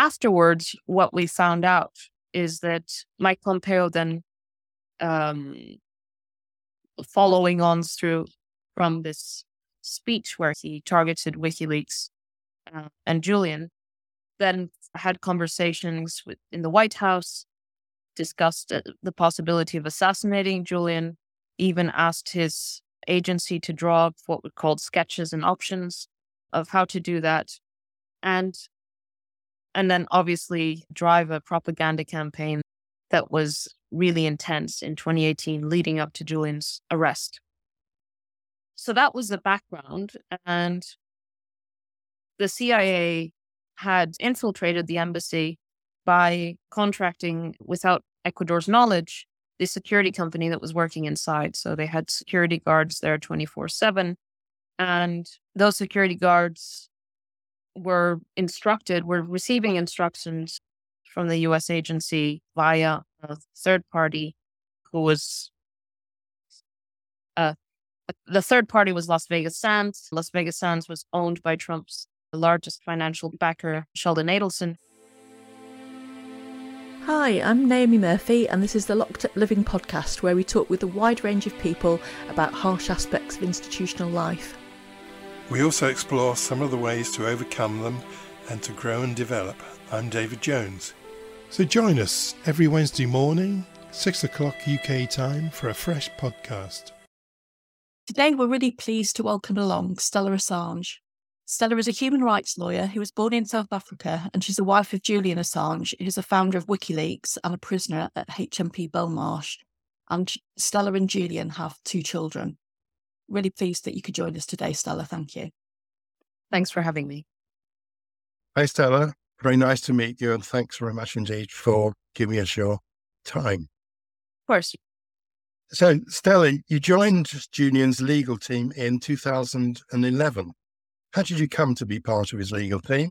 afterwards, what we found out is that Mike Pompeo then, um, following on through from this speech where he targeted WikiLeaks uh, and Julian, then had conversations with, in the White House, discussed uh, the possibility of assassinating Julian, even asked his agency to draw up what we called sketches and options of how to do that. And and then obviously drive a propaganda campaign that was really intense in 2018 leading up to Julian's arrest. So that was the background and the CIA had infiltrated the embassy by contracting without Ecuador's knowledge the security company that was working inside. So they had security guards there 24 7. And those security guards were instructed, were receiving instructions from the US agency via a third party who was uh, the third party was Las Vegas Sands. Las Vegas Sands was owned by Trump's largest financial backer, Sheldon Adelson. Hi, I'm Naomi Murphy, and this is the Locked Up Living podcast where we talk with a wide range of people about harsh aspects of institutional life. We also explore some of the ways to overcome them and to grow and develop. I'm David Jones. So join us every Wednesday morning, 6 o'clock UK time, for a fresh podcast. Today, we're really pleased to welcome along Stella Assange. Stella is a human rights lawyer who was born in South Africa, and she's the wife of Julian Assange, who's a founder of WikiLeaks and a prisoner at HMP Belmarsh. And Stella and Julian have two children really pleased that you could join us today, Stella. Thank you. Thanks for having me. Hi, Stella. Very nice to meet you. And thanks very much indeed for giving us your time. Of course. So, Stella, you joined Julian's legal team in 2011. How did you come to be part of his legal team?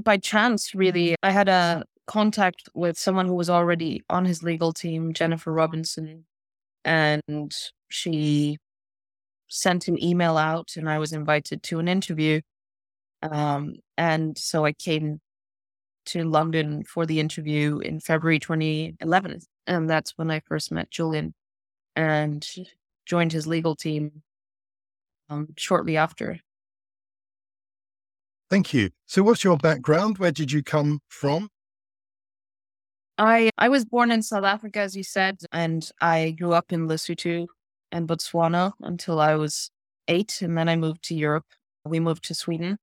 By chance, really. I had a contact with someone who was already on his legal team, Jennifer Robinson, and she sent an email out and I was invited to an interview. Um, and so I came to London for the interview in February 2011. And that's when I first met Julian and joined his legal team um, shortly after. Thank you. So, what's your background? Where did you come from? I I was born in South Africa, as you said, and I grew up in Lesotho and Botswana until I was eight, and then I moved to Europe. We moved to Sweden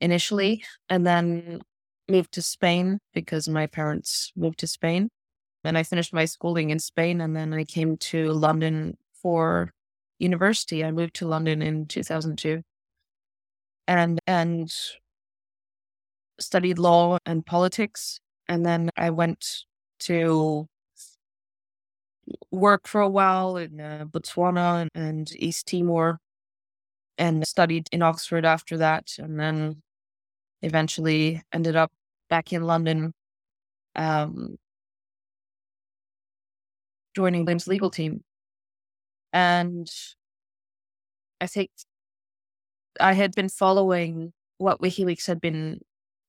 initially, and then moved to Spain because my parents moved to Spain. And I finished my schooling in Spain, and then I came to London for university. I moved to London in 2002, and and studied law and politics and then I went to work for a while in uh, Botswana and, and East Timor and studied in Oxford after that. And then eventually ended up back in London, um, joining Julian's legal team. And I think I had been following what WikiLeaks had been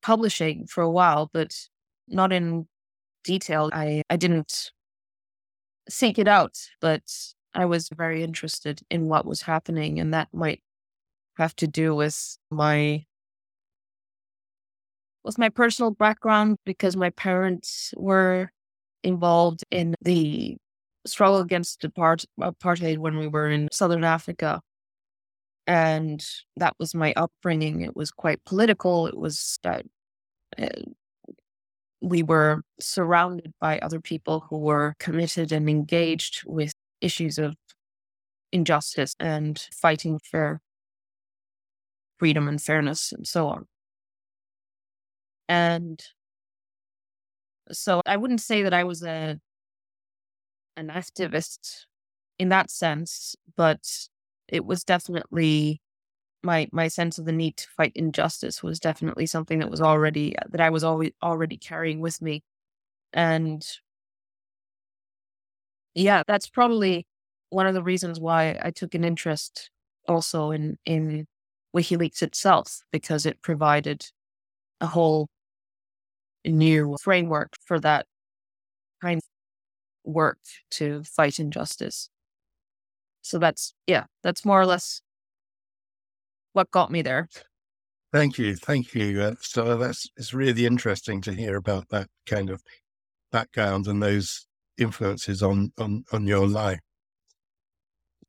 publishing for a while, but not in detail. I, I didn't seek it out, but I was very interested in what was happening. And that might have to do with my with my personal background because my parents were involved in the struggle against apartheid when we were in southern africa and that was my upbringing it was quite political it was uh, we were surrounded by other people who were committed and engaged with issues of injustice and fighting for freedom and fairness and so on. And so I wouldn't say that I was a an activist in that sense, but it was definitely my my sense of the need to fight injustice was definitely something that was already uh, that I was always already carrying with me. And yeah, that's probably one of the reasons why I took an interest also in in WikiLeaks itself because it provided a whole new framework for that kind of work to fight injustice. So that's, yeah, that's more or less what got me there. Thank you. Thank you. Uh, so that's, it's really interesting to hear about that kind of background and those influences on, on, on your life.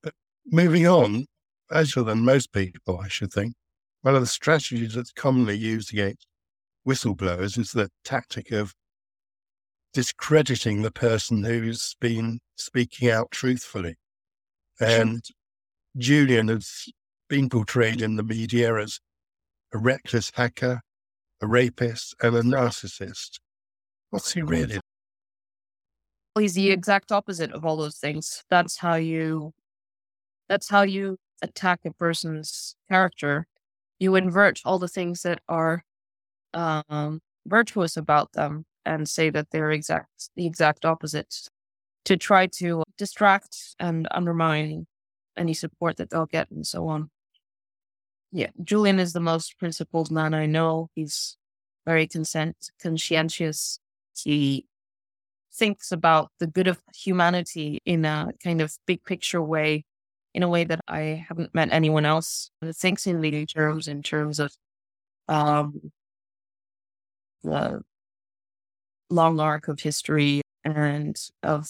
But moving on, faster than most people, I should think. One of the strategies that's commonly used against whistleblowers is the tactic of discrediting the person who's been speaking out truthfully. And Julian has been portrayed in the media as a reckless hacker, a rapist, and a narcissist. What's he really? He's the exact opposite of all those things. That's how you that's how you attack a person's character. You invert all the things that are um, virtuous about them and say that they're exact the exact opposite to try to distract and undermine any support that they'll get and so on. Yeah, Julian is the most principled man I know. He's very consent conscientious. He thinks about the good of humanity in a kind of big picture way, in a way that I haven't met anyone else that thinks in leading terms, in terms of um, the long arc of history and of,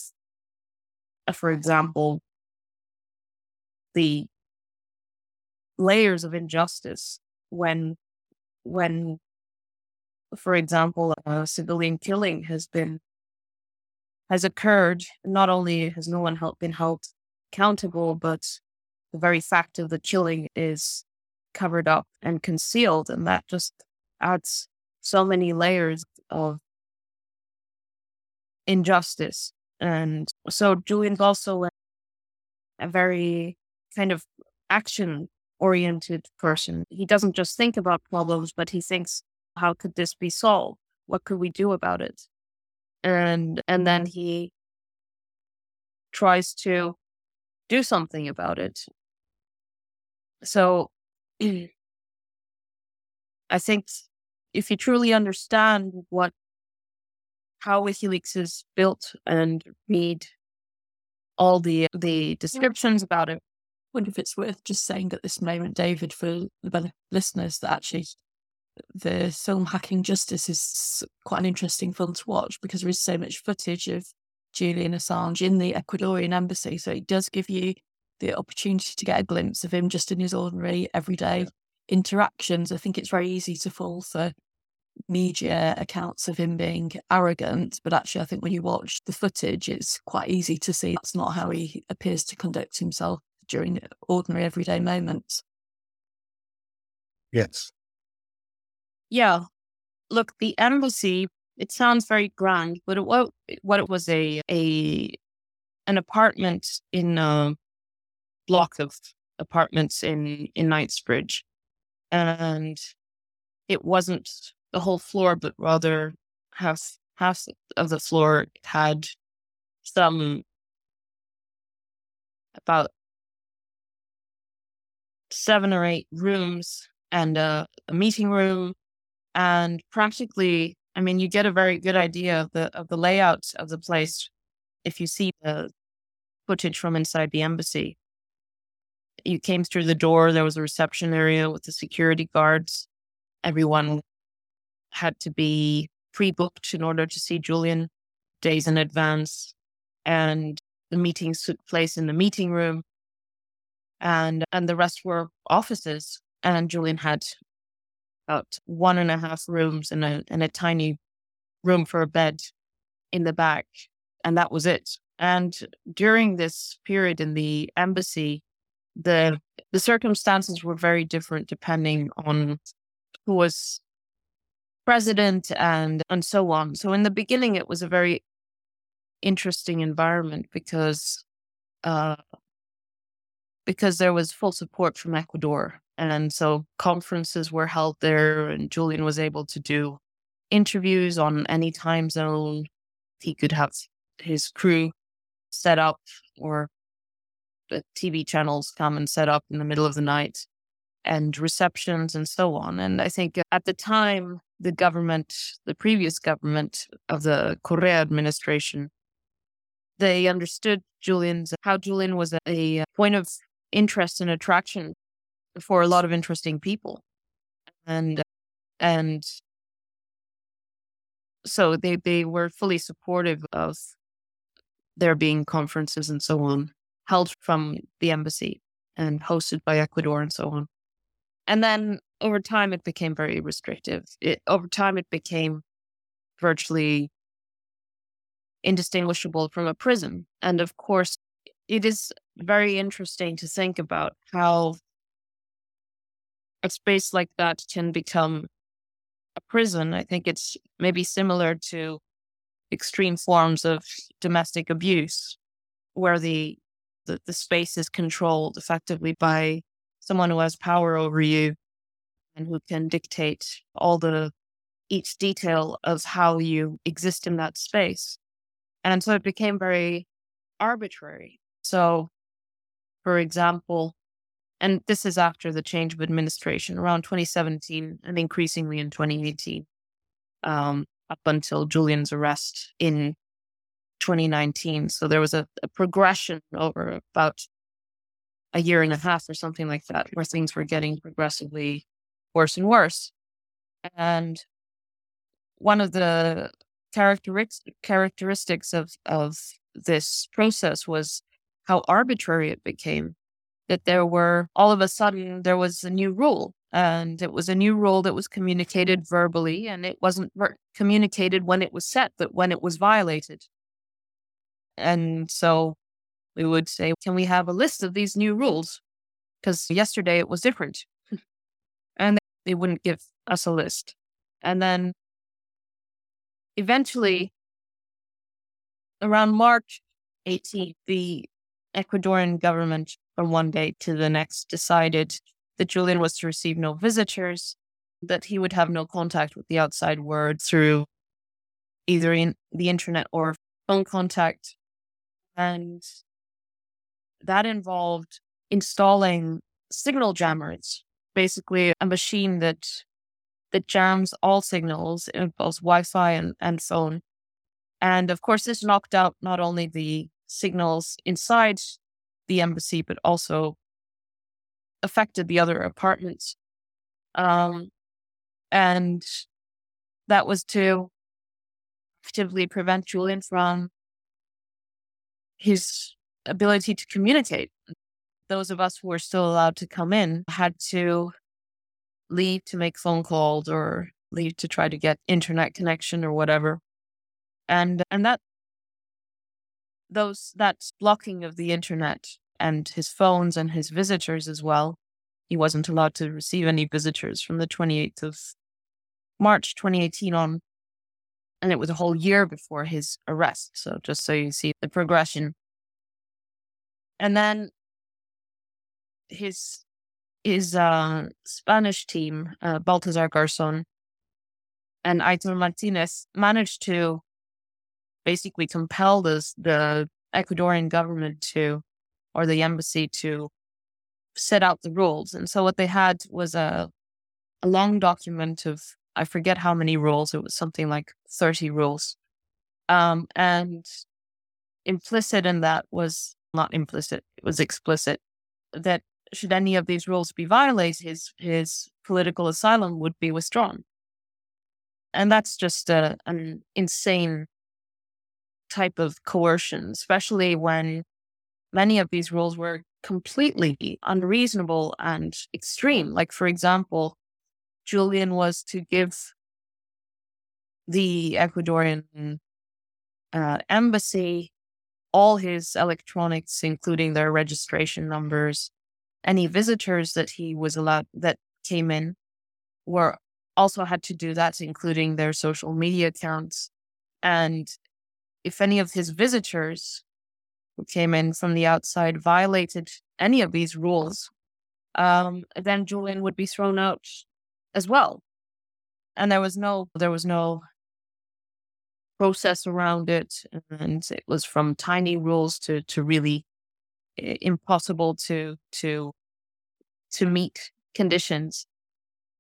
for example, the layers of injustice when when for example a civilian killing has been has occurred not only has no one been held accountable but the very fact of the killing is covered up and concealed and that just adds so many layers of injustice. And so Julian's also a very kind of action oriented person. He doesn't just think about problems, but he thinks, how could this be solved? What could we do about it? And and then he tries to do something about it. So I think if you truly understand what how WikiLeaks is built and read all the the descriptions about it. Wonder if it's worth just saying at this moment, David, for the listeners, that actually the film Hacking Justice is quite an interesting film to watch because there is so much footage of Julian Assange in the Ecuadorian embassy. So it does give you the opportunity to get a glimpse of him just in his ordinary, everyday interactions. I think it's very easy to fall for media accounts of him being arrogant, but actually, I think when you watch the footage, it's quite easy to see that's not how he appears to conduct himself during ordinary everyday moments. Yes. Yeah. Look, the embassy, it sounds very grand, but it, what, what it was a, a, an apartment in a block of apartments in, in Knightsbridge. And it wasn't the whole floor, but rather half half of the floor had some about seven or eight rooms and a, a, meeting room and practically i mean you get a very good idea of the of the layout of the place if you see the footage from inside the embassy you came through the door there was a reception area with the security guards everyone had to be pre booked in order to see Julian days in advance. And the meetings took place in the meeting room. And, and the rest were offices. And Julian had about one and a half rooms and a, a tiny room for a bed in the back. And that was it. And during this period in the embassy, the the circumstances were very different depending on who was president and and so on. So in the beginning, it was a very interesting environment because uh, because there was full support from Ecuador, and so conferences were held there, and Julian was able to do interviews on any time zone. He could have his crew set up or the TV channels come and set up in the middle of the night. and receptions and so on. And I think at the time, the government, the previous government of the Correa administration, they understood Julian's how Julian was a point of interest and attraction for a lot of interesting people. And and so they they were fully supportive of there being conferences and so on held from the embassy and hosted by Ecuador and so on. And then over time, it became very restrictive. It, over time, it became virtually indistinguishable from a prison. And of course, it is very interesting to think about how a space like that can become a prison. I think it's maybe similar to extreme forms of domestic abuse, where the, the, the space is controlled effectively by someone who has power over you and who can dictate all the each detail of how you exist in that space. And so it became very arbitrary. So, for example, and this is after the change of administration around 2017 and increasingly in 2018, um, up until Julian's arrest in 2019. So there was a, a progression over about a year and a half or something like that, where things were getting progressively worse and worse. And one of the characteristics of, of this process was how arbitrary it became. That there were all of a sudden there was a new rule, and it was a new rule that was communicated verbally, and it wasn't ver- communicated when it was set, but when it was violated. And so we would say, Can we have a list of these new rules? Because yesterday it was different. and they wouldn't give us a list. And then eventually, around March 18th, the Ecuadorian government, from one day to the next, decided that Julian was to receive no visitors, that he would have no contact with the outside world through either in the internet or phone contact. And that involved installing signal jammers, basically a machine that that jams all signals, both Wi-Fi and, and phone. And of course, this knocked out not only the signals inside the embassy, but also affected the other apartments. Um, and that was to actively prevent Julian from his ability to communicate. Those of us who were still allowed to come in had to leave to make phone calls or leave to try to get internet connection or whatever. And and that those that blocking of the internet and his phones and his visitors as well. He wasn't allowed to receive any visitors from the 28th of March 2018 on. And it was a whole year before his arrest. So just so you see the progression and then his his uh, Spanish team, uh, Baltasar Garzon and Aitor Martinez, managed to basically compel this, the Ecuadorian government to, or the embassy to set out the rules. And so what they had was a, a long document of, I forget how many rules, it was something like 30 rules. Um, and implicit in that was not implicit, it was explicit, that should any of these rules be violated, his, his political asylum would be withdrawn. And that's just a, an insane type of coercion, especially when many of these rules were completely unreasonable and extreme. Like, for example, Julian was to give the Ecuadorian uh, embassy all his electronics, including their registration numbers. Any visitors that he was allowed that came in were also had to do that, including their social media accounts. And if any of his visitors who came in from the outside violated any of these rules, um, then Julian would be thrown out as well. And there was no there was no process around it. And it was from tiny rules to, to really impossible to, to, to meet conditions.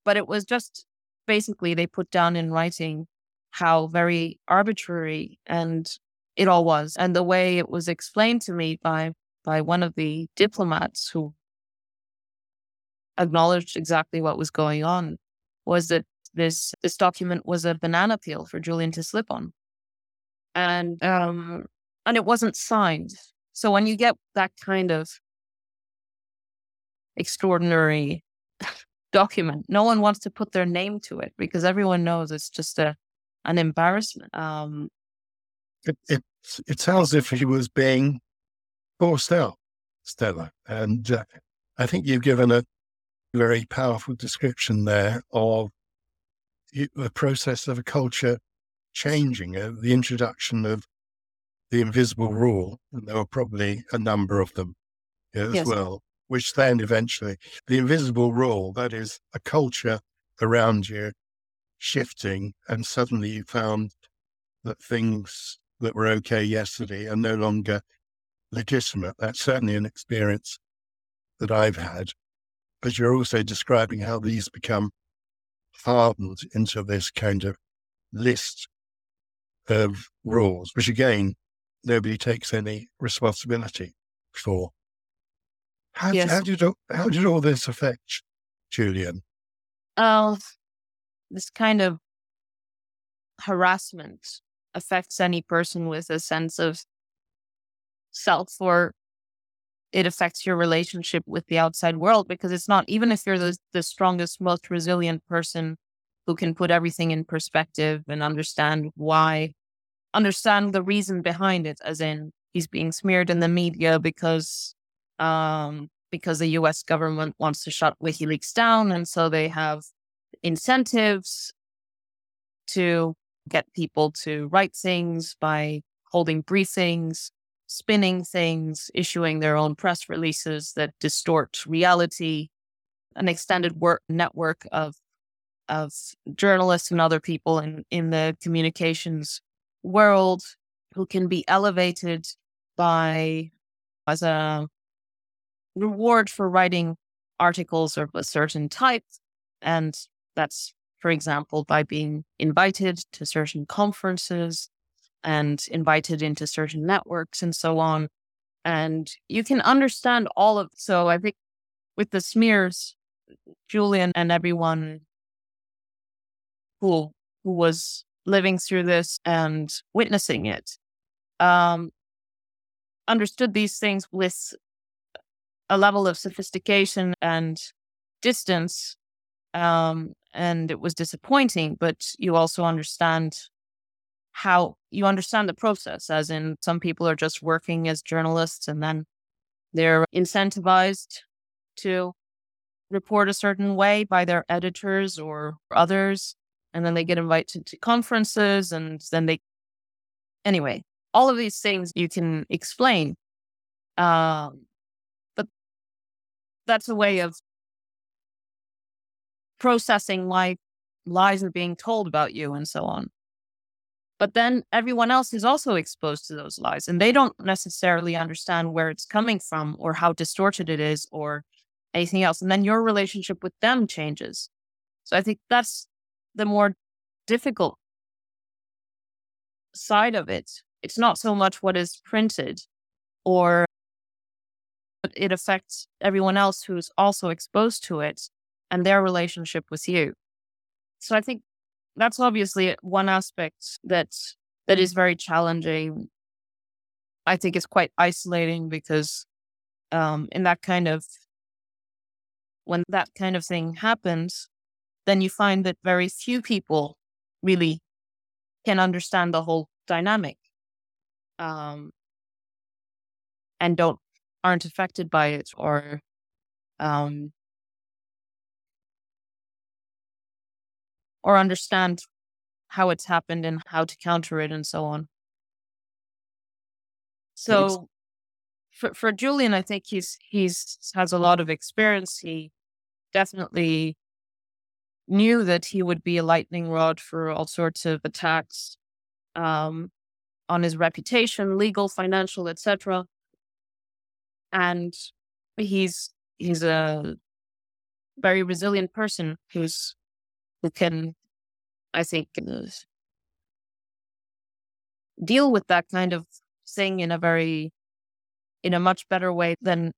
But it was just basically they put down in writing how very arbitrary and it all was. And the way it was explained to me by by one of the diplomats who acknowledged exactly what was going on was that this this document was a banana peel for Julian to slip on. And um and it wasn't signed. So when you get that kind of extraordinary document, no one wants to put their name to it because everyone knows it's just a an embarrassment. Um, it, it it sounds as if he was being forced out, Stella, and uh, I think you've given a very powerful description there of the process of a culture changing, uh, the introduction of the invisible rule, and there were probably a number of them as yes. well, which then eventually, the invisible rule, that is a culture around you shifting, and suddenly you found that things that were okay yesterday are no longer legitimate. That's certainly an experience that I've had. But you're also describing how these become hardened into this kind of list of rules, which again, nobody takes any responsibility for. How, yes. how did how did all this affect Julian? Oh, this kind of harassment affects any person with a sense of self or it affects your relationship with the outside world because it's not even if you're the, the strongest most resilient person who can put everything in perspective and understand why understand the reason behind it as in he's being smeared in the media because um because the US government wants to shut WikiLeaks down and so they have incentives to get people to write things by holding briefings, spinning things, issuing their own press releases that distort reality, an extended work network of of journalists and other people in, in the communications world who can be elevated by as a reward for writing articles of a certain type. And that's for example, by being invited to certain conferences and invited into certain networks and so on. And you can understand all of so I think with the smears, Julian and everyone who who was living through this and witnessing it um, understood these things with a level of sophistication and distance um, and it was disappointing, but you also understand how you understand the process, as in some people are just working as journalists and then they're incentivized to report a certain way by their editors or others. And then they get invited to conferences and then they, anyway, all of these things you can explain. Um, but that's a way of processing like lies are being told about you and so on. But then everyone else is also exposed to those lies and they don't necessarily understand where it's coming from or how distorted it is or anything else. And then your relationship with them changes. So I think that's the more difficult side of it. It's not so much what is printed or it affects everyone else who's also exposed to it and their relationship with you. So I think that's obviously one aspect that that is very challenging. I think it's quite isolating because um, in that kind of when that kind of thing happens, then you find that very few people really can understand the whole dynamic um, and don't aren't affected by it or um, or understand how it's happened and how to counter it and so on. So for for Julian, I think he's he's has a lot of experience. He definitely knew that he would be a lightning rod for all sorts of attacks um, on his reputation, legal, financial, etc. And he's he's a very resilient person who's who can, I think, uh, deal with that kind of thing in a very in a much better way than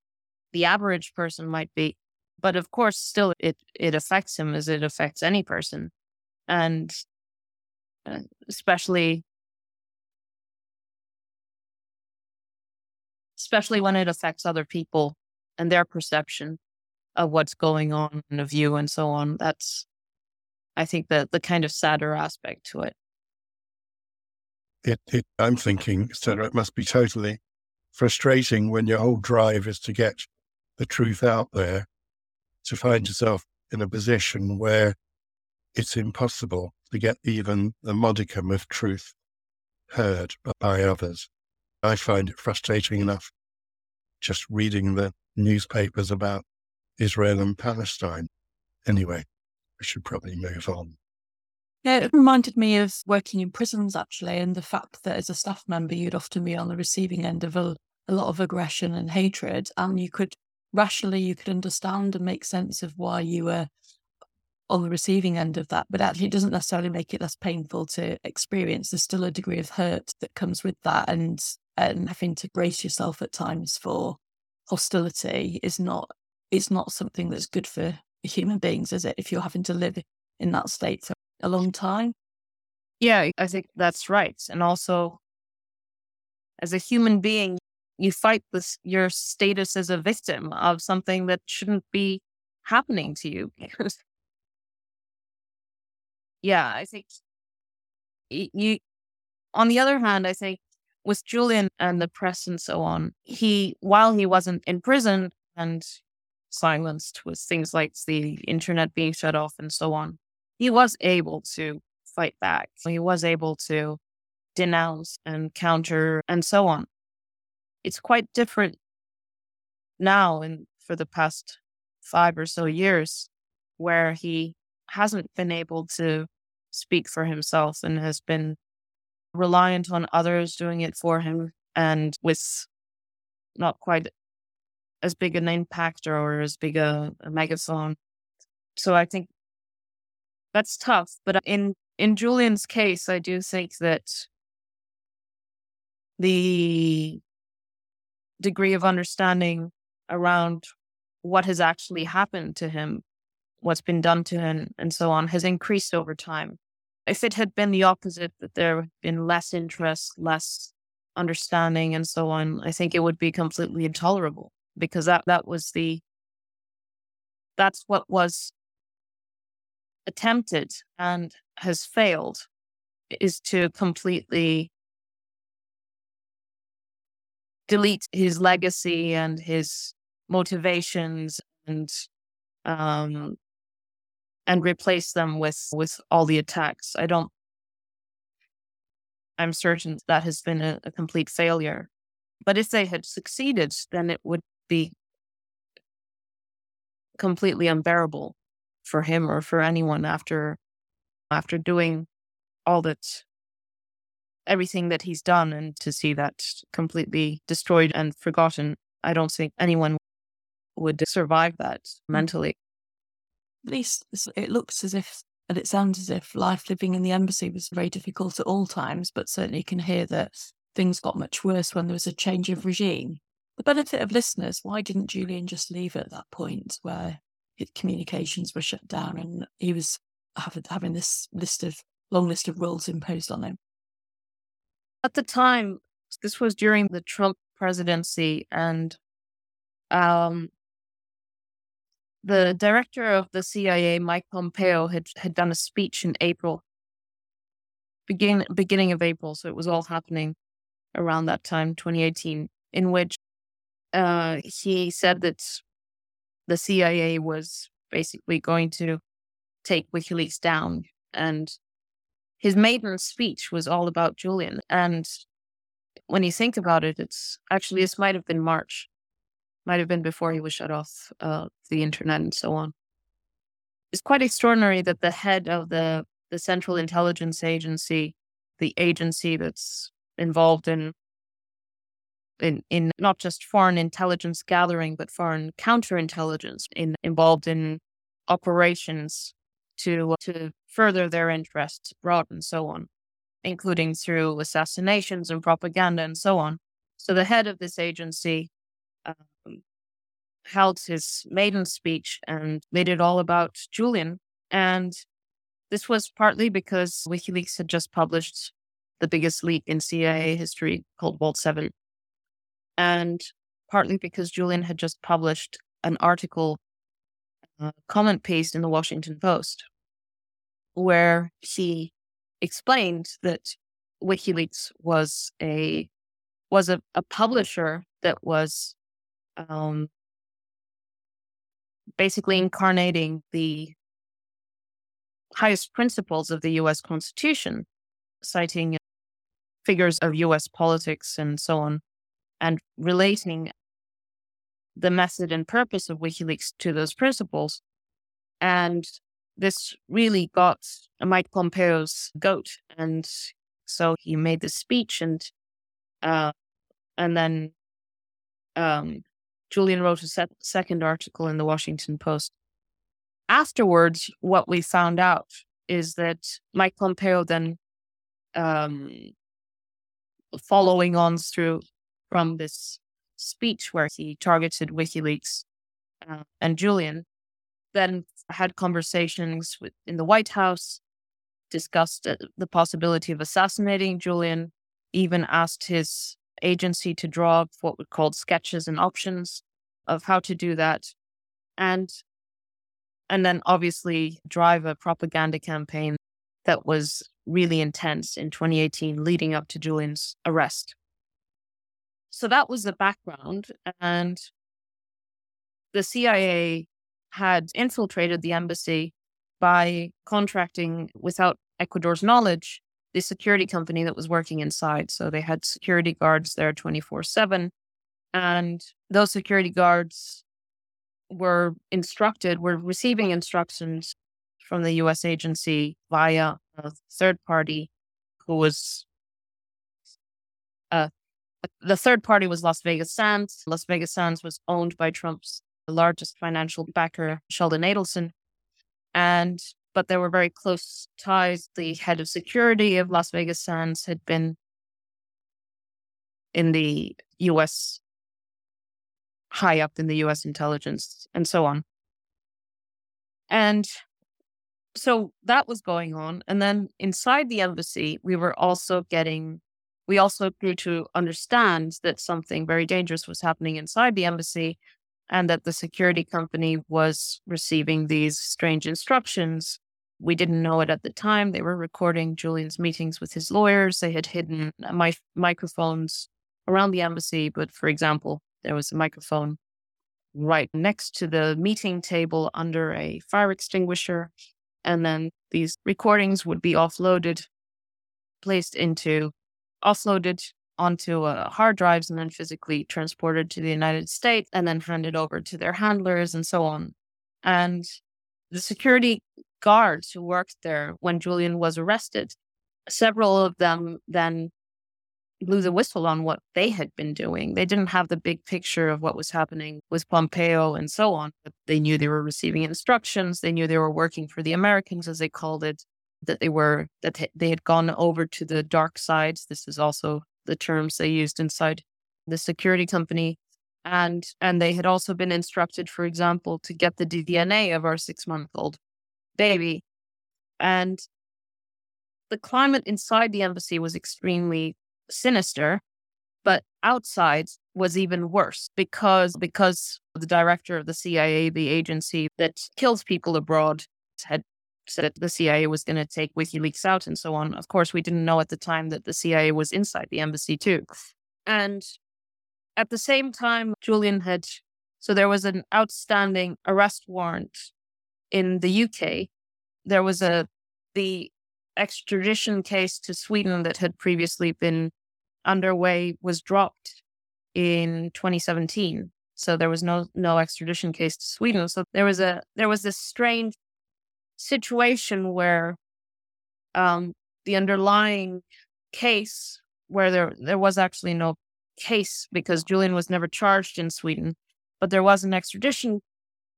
the average person might be. But of course, still, it it affects him as it affects any person, and uh, especially especially when it affects other people and their perception of what's going on in a view and so on. That's, I think, the the kind of sadder aspect to it. It, it I'm thinking, Stella, it must be totally frustrating when your whole drive is to get the truth out there, to find mm-hmm. yourself in a position where it's impossible to get even the modicum of truth heard by others. I find it frustrating enough just reading the newspapers about Israel and Palestine. Anyway, we should probably move on. Yeah, it reminded me of working in prisons actually, and the fact that as a staff member, you'd often be on the receiving end of a, a lot of aggression and hatred, and you could rationally you could understand and make sense of why you were on the receiving end of that, but actually it doesn't necessarily make it less painful to experience. There's still a degree of hurt that comes with that, and and having to brace yourself at times for hostility is not it's not something that's good for human beings, is it? If you're having to live in that state for a long time. Yeah, I think that's right. And also, as a human being, you fight this your status as a victim of something that shouldn't be happening to you. yeah, I think you. On the other hand, I think with Julian and the press and so on, he while he wasn't in prison and silenced with things like the internet being shut off and so on, he was able to fight back. He was able to denounce and counter and so on. It's quite different now and for the past five or so years where he hasn't been able to speak for himself and has been reliant on others doing it for him and with not quite as big an impact or as big a, a megaphone. So I think that's tough. But in in Julian's case, I do think that the degree of understanding around what has actually happened to him, what's been done to him, and so on, has increased over time. If it had been the opposite, that there had been less interest, less understanding, and so on, I think it would be completely intolerable because that that was the that's what was attempted and has failed is to completely delete his legacy and his motivations and um and replace them with with all the attacks. I don't i'm certain that has been a, a complete failure. But if they had succeeded then it would be completely unbearable for him or for anyone after after doing all that everything that he's done and to see that completely destroyed and forgotten. I don't think anyone would survive that mm. mentally. At least it looks as if and it sounds as if life living in the embassy was very difficult at all times but certainly you can hear that things got much worse when there was a change of regime the benefit of listeners why didn't julian just leave at that point where communications were shut down and he was having, having this list of long list of rules imposed on him. At the time, this was during the Trump presidency, and um, the director of the CIA, Mike Pompeo, had had done a speech in April, begin beginning of April, so it was all happening around that time, 2018, in which uh, he said that the CIA was basically going to take WikiLeaks down. And his maiden speech was all about Julian. And when you think about it, it's actually, this might have been March, might have been before he was shut off uh, the internet and so on. It's quite extraordinary that the head of the, the Central Intelligence Agency, the agency that's involved in in, in not just foreign intelligence gathering, but foreign counterintelligence in, involved in operations to to further their interests abroad and so on, including through assassinations and propaganda and so on. So the head of this agency um, held his maiden speech and made it all about Julian. And this was partly because WikiLeaks had just published the biggest leak in CIA history called Vault 7. And partly because Julian had just published an article, uh, comment piece in the Washington Post, where he explained that WikiLeaks was a was a, a publisher that was um, basically incarnating the highest principles of the U.S. Constitution, citing figures of US politics and so on, and relating the method and purpose of WikiLeaks to those principles. And this really got Mike Pompeo's goat. And so he made the speech and uh, and then um, Julian wrote a se- second article in the Washington Post. Afterwards, what we found out is that Mike Pompeo then um, following on through from this speech where he targeted WikiLeaks uh, and Julian, then had conversations with, in the White House, discussed uh, the possibility of assassinating Julian, even asked his agency to draw up what were called sketches and options of how to do that, and and then obviously drive a propaganda campaign that was really intense in 2018 leading up to Julian's arrest. So that was the background. And the CIA had infiltrated the embassy by contracting without Ecuador's knowledge the security company that was working inside. So they had security guards there 24 7. And those security guards were instructed, were receiving instructions from the US agency via a third party who was uh, the third party was Las Vegas Sands. Las Vegas Sands was owned by Trump's largest financial backer, Sheldon Adelson. And but there were very close ties. The head of security of Las Vegas Sands had been in the US high up in the US intelligence and so on. And so that was going on. And then inside the embassy, we were also getting, we also grew to understand that something very dangerous was happening inside the embassy and that the security company was receiving these strange instructions. We didn't know it at the time. They were recording Julian's meetings with his lawyers. They had hidden my microphones around the embassy. But for example, there was a microphone right next to the meeting table under a fire extinguisher and then these recordings would be offloaded, placed into, offloaded onto uh, hard drives and then physically transported to the United States and then handed over to their handlers and so on. And the security guards who worked there when Julian was arrested, several of them then blew the whistle on what they had been doing. They didn't have the big picture of what was happening with Pompeo and so on, but they knew they were receiving instructions. They knew they were working for the Americans, as they called it, that they were, that they had gone over to the dark side. This is also the terms they used inside the security company. And, and they had also been instructed, for example, to get the DNA of our six month old baby. And the climate inside the embassy was extremely sinister, but outside was even worse because because the director of the CIA, the agency that kills people abroad, had that the CIA was going to take WikiLeaks out and so on. Of course, we didn't know at the time that the CIA was inside the embassy too. And at the same time, Julian had so there was an outstanding arrest warrant in the UK. There was a the extradition case to Sweden that had previously been underway was dropped in 2017. So there was no no extradition case to Sweden. So there was a there was this strange situation where um, the underlying case where there there was actually no case because Julian was never charged in Sweden, but there was an extradition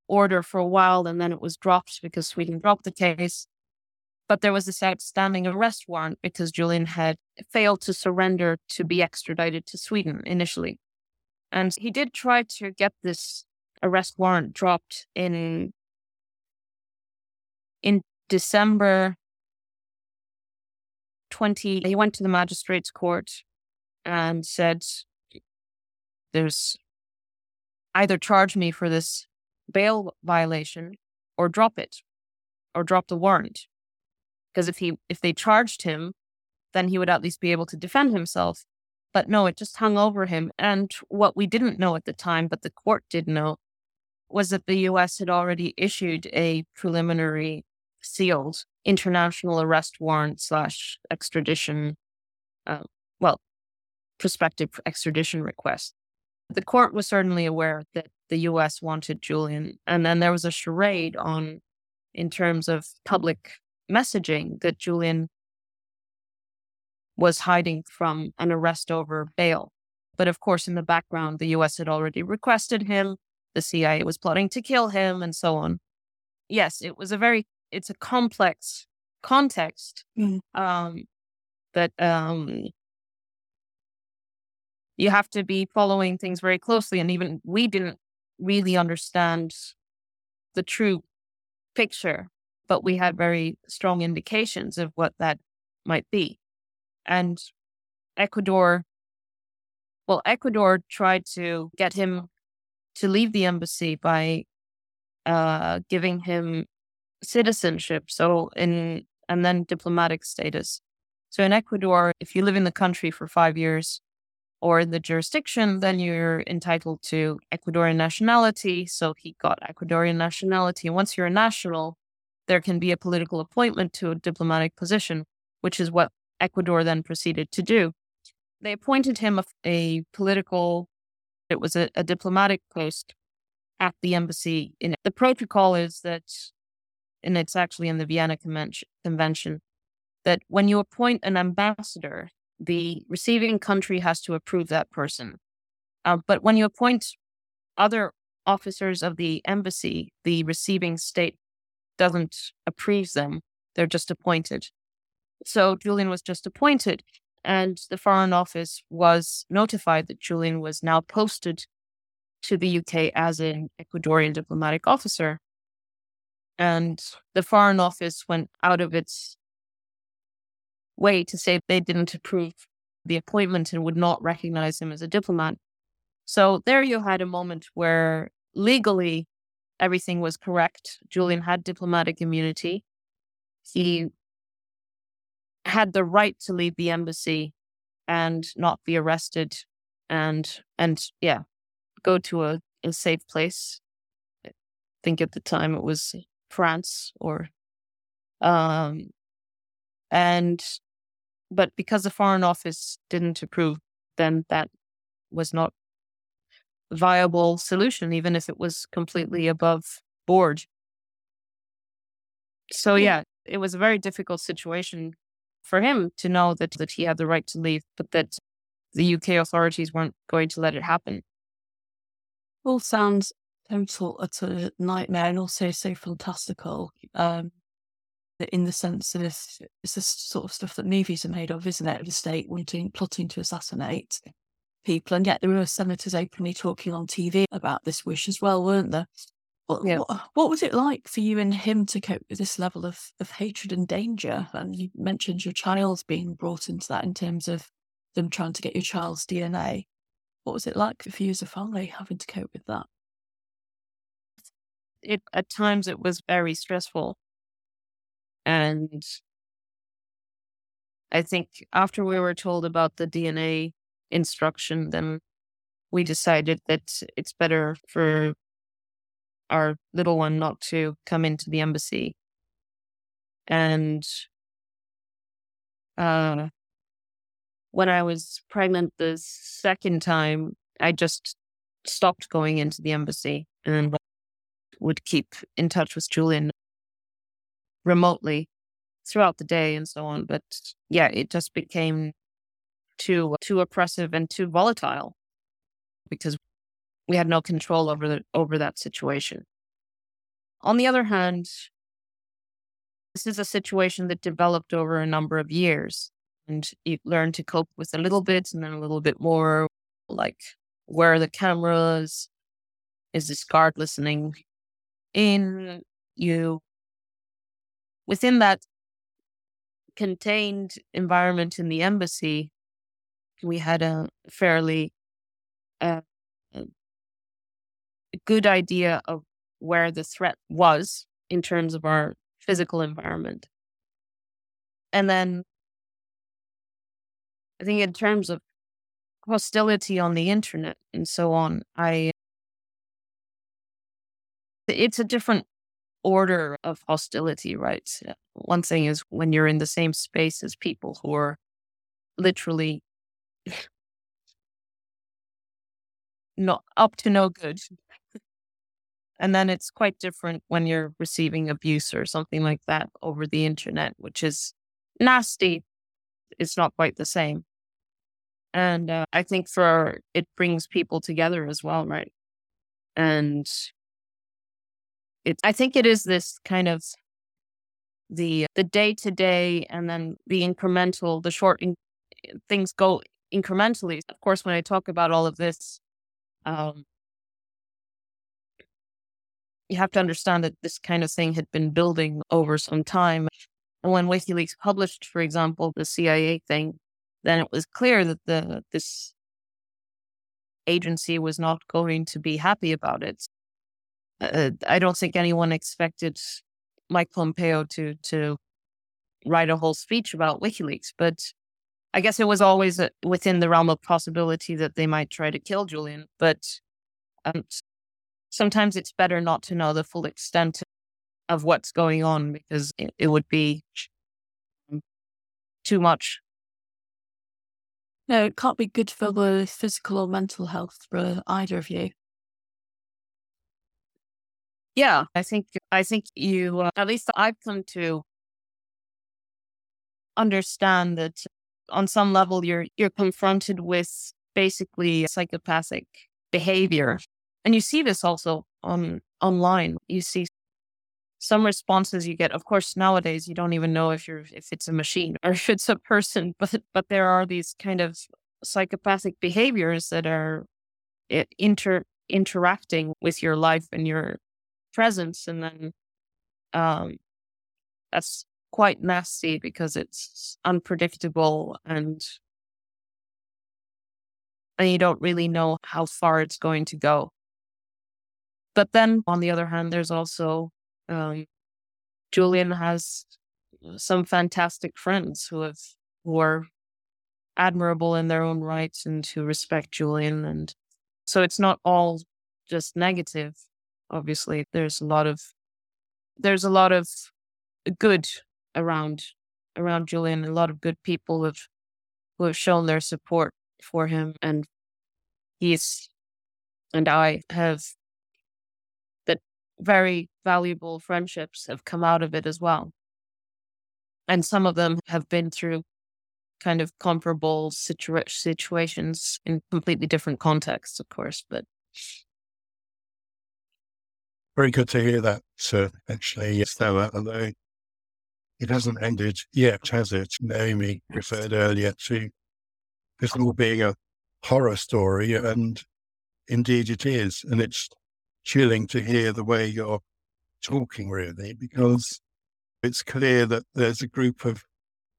order for a while and then it was dropped because Sweden dropped the case. But there was this outstanding arrest warrant because Julian had failed to surrender to be extradited to Sweden initially. And he did try to get this arrest warrant dropped in in December 20 he went to the magistrates court and said there's either charge me for this bail violation or drop it or drop the warrant. Because if he if they charged him then he would at least be able to defend himself. But no it just hung over him. And what we didn't know at the time but the court did know was that the US had already issued a preliminary sealed international arrest warrant slash extradition uh, well prospective extradition request the court was certainly aware that the US wanted Julian. And then there was a charade on, in terms of public messaging, that Julian was hiding from an arrest over bail. But of course, in the background, the US had already requested him. The CIA was plotting to kill him and so on. Yes, it was a very, it's a complex context mm. um, that um, you have to be following things very closely. And even we didn't really understand the true picture, but we had very strong indications of what that might be. And Ecuador, well, Ecuador tried to get him to leave the embassy by uh, giving him citizenship. So in and then diplomatic status. So in Ecuador, if you live in the country for five years, or in the jurisdiction, then you're entitled to Ecuadorian nationality. So he got Ecuadorian nationality. And once you're a national, there can be a political appointment to a diplomatic position, which is what Ecuador then proceeded to do. They appointed him a, a political, it was a, a diplomatic post at the embassy. In the protocol is that, and it's actually in the Vienna Convention, that when you appoint an ambassador, the receiving country has to approve that person. Uh, but when you appoint other officers of the embassy, the receiving state doesn't approve them, they're just appointed. So Julian was just appointed, and the Foreign Office was notified that Julian was now posted to the UK as an Ecuadorian diplomatic officer. And the Foreign Office went out of its way to say they didn't approve the appointment and would not recognize him as a diplomat. So there you had a moment where legally everything was correct. Julian had diplomatic immunity. He had the right to leave the embassy and not be arrested and and yeah, go to a, a safe place. I think at the time it was France or um and but because the Foreign Office didn't approve, then that was not a viable solution, even if it was completely above board. So yeah, it was a very difficult situation for him to know that, that he had the right to leave, but that the UK authorities weren't going to let it happen. All sounds total utter nightmare and also so fantastical. Um, in the sense that it's, it's the sort of stuff that movies are made of, isn't it? The state wanting, plotting to assassinate people. And yet there were senators openly talking on TV about this wish as well, weren't there? What, yeah. what, what, was it like for you and him to cope with this level of, of hatred and danger? And you mentioned your child's being brought into that in terms of them trying to get your child's DNA. What was it like for you as a family having to cope with that? It at times it was very stressful and I think after we were told about the DNA instruction, then we decided that it's better for our little one not to come into the embassy. And uh, when I was pregnant the second time, I just stopped going into the embassy and would keep in touch with Julian remotely throughout the day and so on. But yeah, it just became too too oppressive and too volatile because we had no control over the over that situation. on the other hand, this is a situation that developed over a number of years. And you learn to cope with a little bit and then a little bit more, like where are the cameras? Is this guard listening in? You, within that contained environment in the embassy, we had a fairly uh, good idea of where the threat was in terms of our physical environment. And then I think in terms of hostility on the internet and so on, I it's a different order of hostility, right? One thing is when you're in the same space as people who are literally not up to no good. And then it's quite different when you're receiving abuse or something like that over the internet, which is nasty. It's not quite the same. And uh, I think for it brings people together as well, right? And it, I think it is this kind of the the day to day, and then the incremental, the short in, things go incrementally. Of course, when I talk about all of this, um, you have to understand that this kind of thing had been building over some time. And when WikiLeaks published, for example, the CIA thing, then it was clear that the this agency was not going to be happy about it. Uh, I don't think anyone expected Mike Pompeo to to write a whole speech about WikiLeaks, but I guess it was always within the realm of possibility that they might try to kill Julian. But um, sometimes it's better not to know the full extent of what's going on because it, it would be too much. No, it can't be good for the physical or mental health for either of you. Yeah, I think I think you uh, at least I've come to understand that on some level you're you're confronted with basically psychopathic behavior and you see this also on online. You see some responses you get. Of course, nowadays you don't even know if you're if it's a machine or if it's a person, but but there are these kind of psychopathic behaviors that are eh, inter interacting with your life and your presence, and then um, that's quite nasty because it's unpredictable and and you don't really know how far it's going to go. But then on the other hand, there's also um, Julian has some fantastic friends who have who are admirable in their own rights and who respect Julian, and so it's not all just negative. Obviously, there's a lot of there's a lot of good around around Julian. A lot of good people have who have shown their support for him, and he's and I have that very valuable friendships have come out of it as well. And some of them have been through kind of comparable situa- situations in completely different contexts, of course, but. Very good to hear that, sir, actually, Stella, uh, although it hasn't ended yet, has it? Naomi referred earlier to this all being a horror story, and indeed it is. And it's chilling to hear the way you're talking, really, because it's clear that there's a group of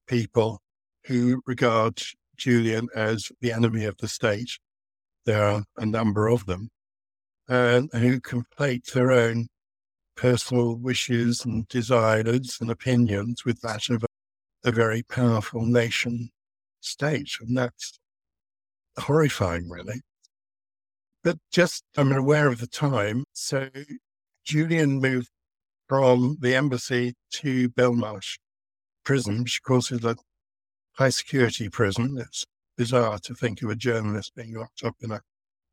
people who regard Julian as the enemy of the state. There are a number of them, and who conflate their own personal wishes and desires and opinions with that of a, a very powerful nation state. And that's horrifying, really. But just, I'm aware of the time. So Julian moved from the embassy to Belmarsh prison, which of course is a high security prison. It's bizarre to think of a journalist being locked up in a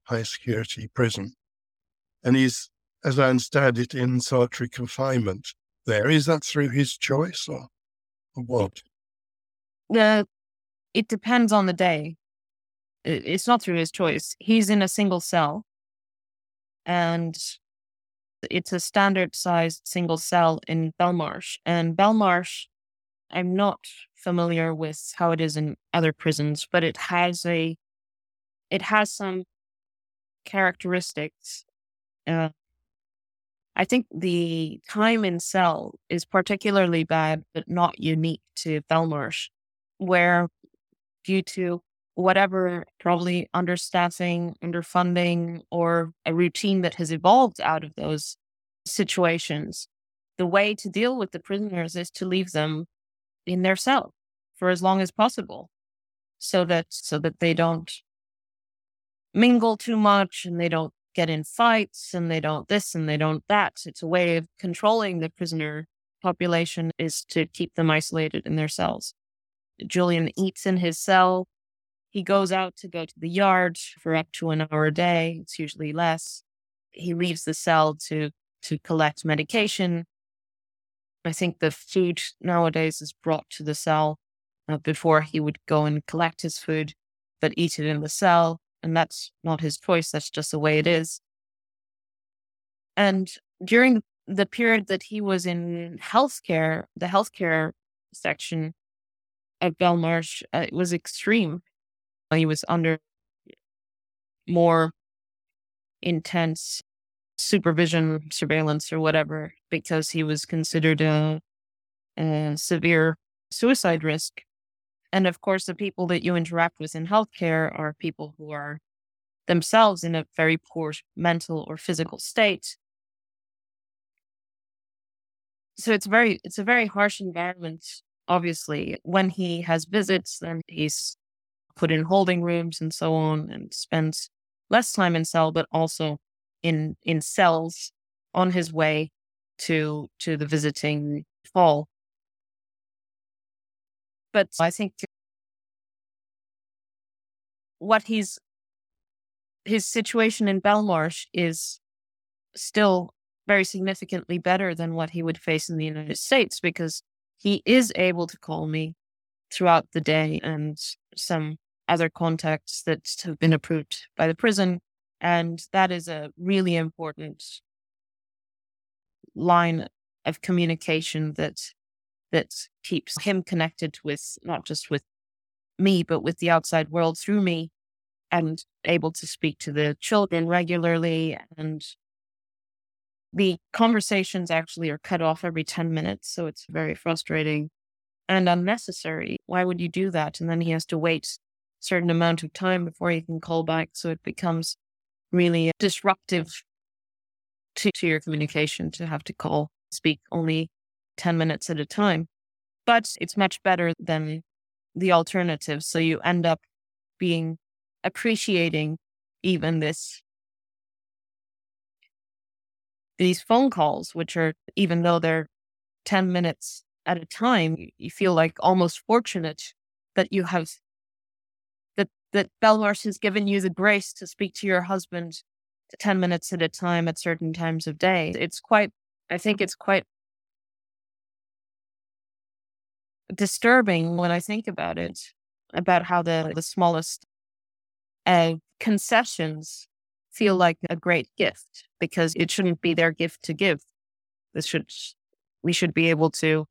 high security prison. And he's, as I understand it, in solitary confinement there. Is that through his choice or, or what? Uh, it depends on the day it's not through his choice. He's in a single cell. And It's a standard sized single cell in Belmarsh. And Belmarsh, I'm not familiar with how it is in other prisons, but it has a it has some characteristics. Uh, I think the time in cell is particularly bad, but not unique to Belmarsh, where due to whatever, probably understaffing, underfunding, or a routine that has evolved out of those situations, the way to deal with the prisoners is to leave them in their cell for as long as possible so that so that they don't mingle too much and they don't get in fights and they don't this and they don't that. It's a way of controlling the prisoner population is to keep them isolated in their cells. Julian eats in his cell. He goes out to go to the yard for up to an hour a day. It's usually less. He leaves the cell to to collect medication. I think the food nowadays is brought to the cell. Uh, before he would go and collect his food, but eat it in the cell and that's not his choice. That's just the way it is. And during the period that he was in healthcare, the healthcare section at Belmarsh, uh, it was extreme. He was under more intense supervision, surveillance, or whatever, because he was considered a, a severe suicide risk. And of course, the people that you interact with in healthcare are people who are themselves in a very poor mental or physical state. So it's very it's a very harsh environment, obviously. When he has visits, then he's put in holding rooms and so on and spends less time in cell, but also in in cells on his way to to the visiting hall. But I think what he's his situation in Belmarsh is still very significantly better than what he would face in the United States because he is able to call me throughout the day and some other contacts that have been approved by the prison. And that is a really important line of communication that that keeps him connected with not just with me, but with the outside world through me and able to speak to the children regularly. And the conversations actually are cut off every 10 minutes. So it's very frustrating and unnecessary. Why would you do that? And then he has to wait a certain amount of time before he can call back. So it becomes really disruptive to, to your communication to have to call, speak only 10 minutes at a time. But it's much better than the alternative. So you end up being appreciating even this these phone calls, which are even though they're 10 minutes at a time, you feel like almost fortunate that you have that that Belmarsh has given you the grace to speak to your husband 10 minutes at a time at certain times of day. It's quite I think it's quite disturbing when I think about it, about how the, the smallest uh, concessions feel like a great gift because it shouldn't be their gift to give. This should we should be able to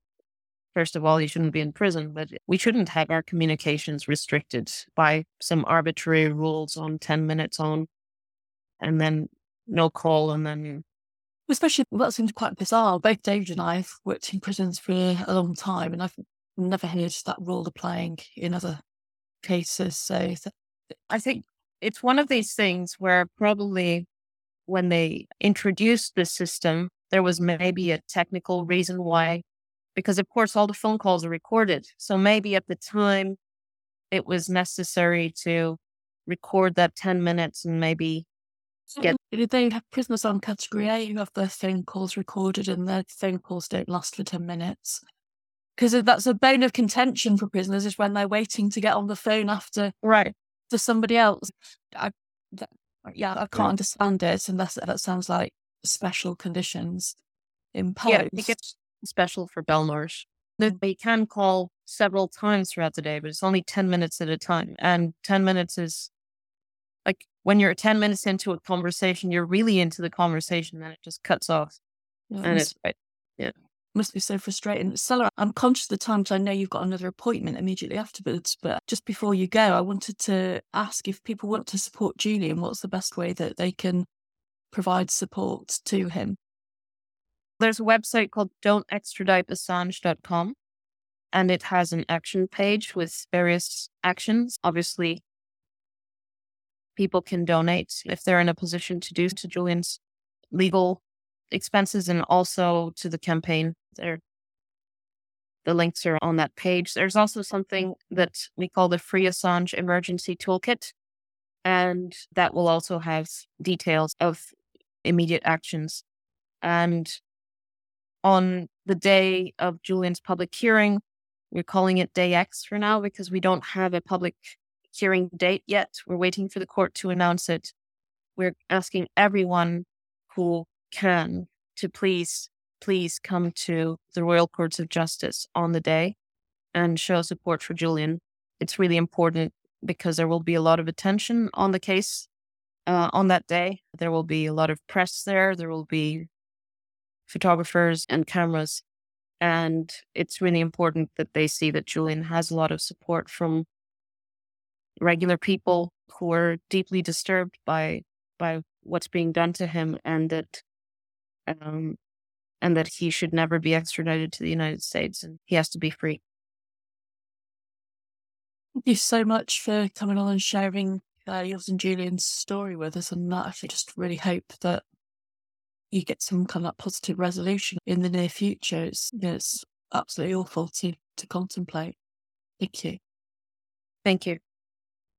first of all, you shouldn't be in prison, but we shouldn't have our communications restricted by some arbitrary rules on 10 minutes on and then no call and then. Especially, that seems quite bizarre. Both David and I have worked in prisons for a long time, and I've never heard that rule applying in other cases. So I think it's one of these things where probably when they introduced the system, there was maybe a technical reason why, because of course all the phone calls are recorded. So maybe at the time it was necessary to record that 10 minutes and maybe get. Did they have prisoners on category A who have their phone calls recorded and their phone calls don't last for 10 minutes? Because that's a bone of contention for prisoners is when they're waiting to get on the phone after right to somebody else. I, that, yeah, I can't yeah. understand it unless that sounds like special conditions imposed. Yeah, I it's special for Belmarsh. Mm. They can call several times throughout the day, but it's only 10 minutes at a time. And 10 minutes is like when you're 10 minutes into a conversation, you're really into the conversation and it just cuts off. Yeah, and it's right. Yeah. Must be so frustrating. Stella, I'm conscious of the time because I know you've got another appointment immediately afterwards. But just before you go, I wanted to ask if people want to support Julian, what's the best way that they can provide support to him? There's a website called dontextraditeassange.com and it has an action page with various actions. Obviously, people can donate if they're in a position to do to Julian's legal expenses and also to the campaign. There, the links are on that page. There's also something mm-hmm. that we call the Free Assange Emergency Toolkit, and that will also have details of immediate actions. And on the day of Julian's public hearing, we're calling it Day X for now because we don't have a public hearing date yet. We're waiting for the court to announce it. We're asking everyone who can to please, please come to the Royal Courts of Justice on the day and show support for Julian. It's really important because there will be a lot of attention on the case uh, on that day. There will be a lot of press there. There will be photographers and cameras. And it's really important that they see that Julian has a lot of support from regular people who are deeply disturbed by by what's being done to him and that um and that he should never be extradited to the United States and he has to be free. Thank you so much for coming on and sharing uh, yours and Julian's story with us. And I just really hope that you get some kind of positive resolution in the near future. It's, it's absolutely awful to, to contemplate. Thank you. Thank you.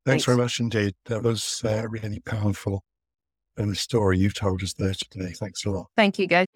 Thanks, Thanks. very much indeed. That was uh, really powerful. And the story you've told us there today. Thanks a lot. Thank you, guys.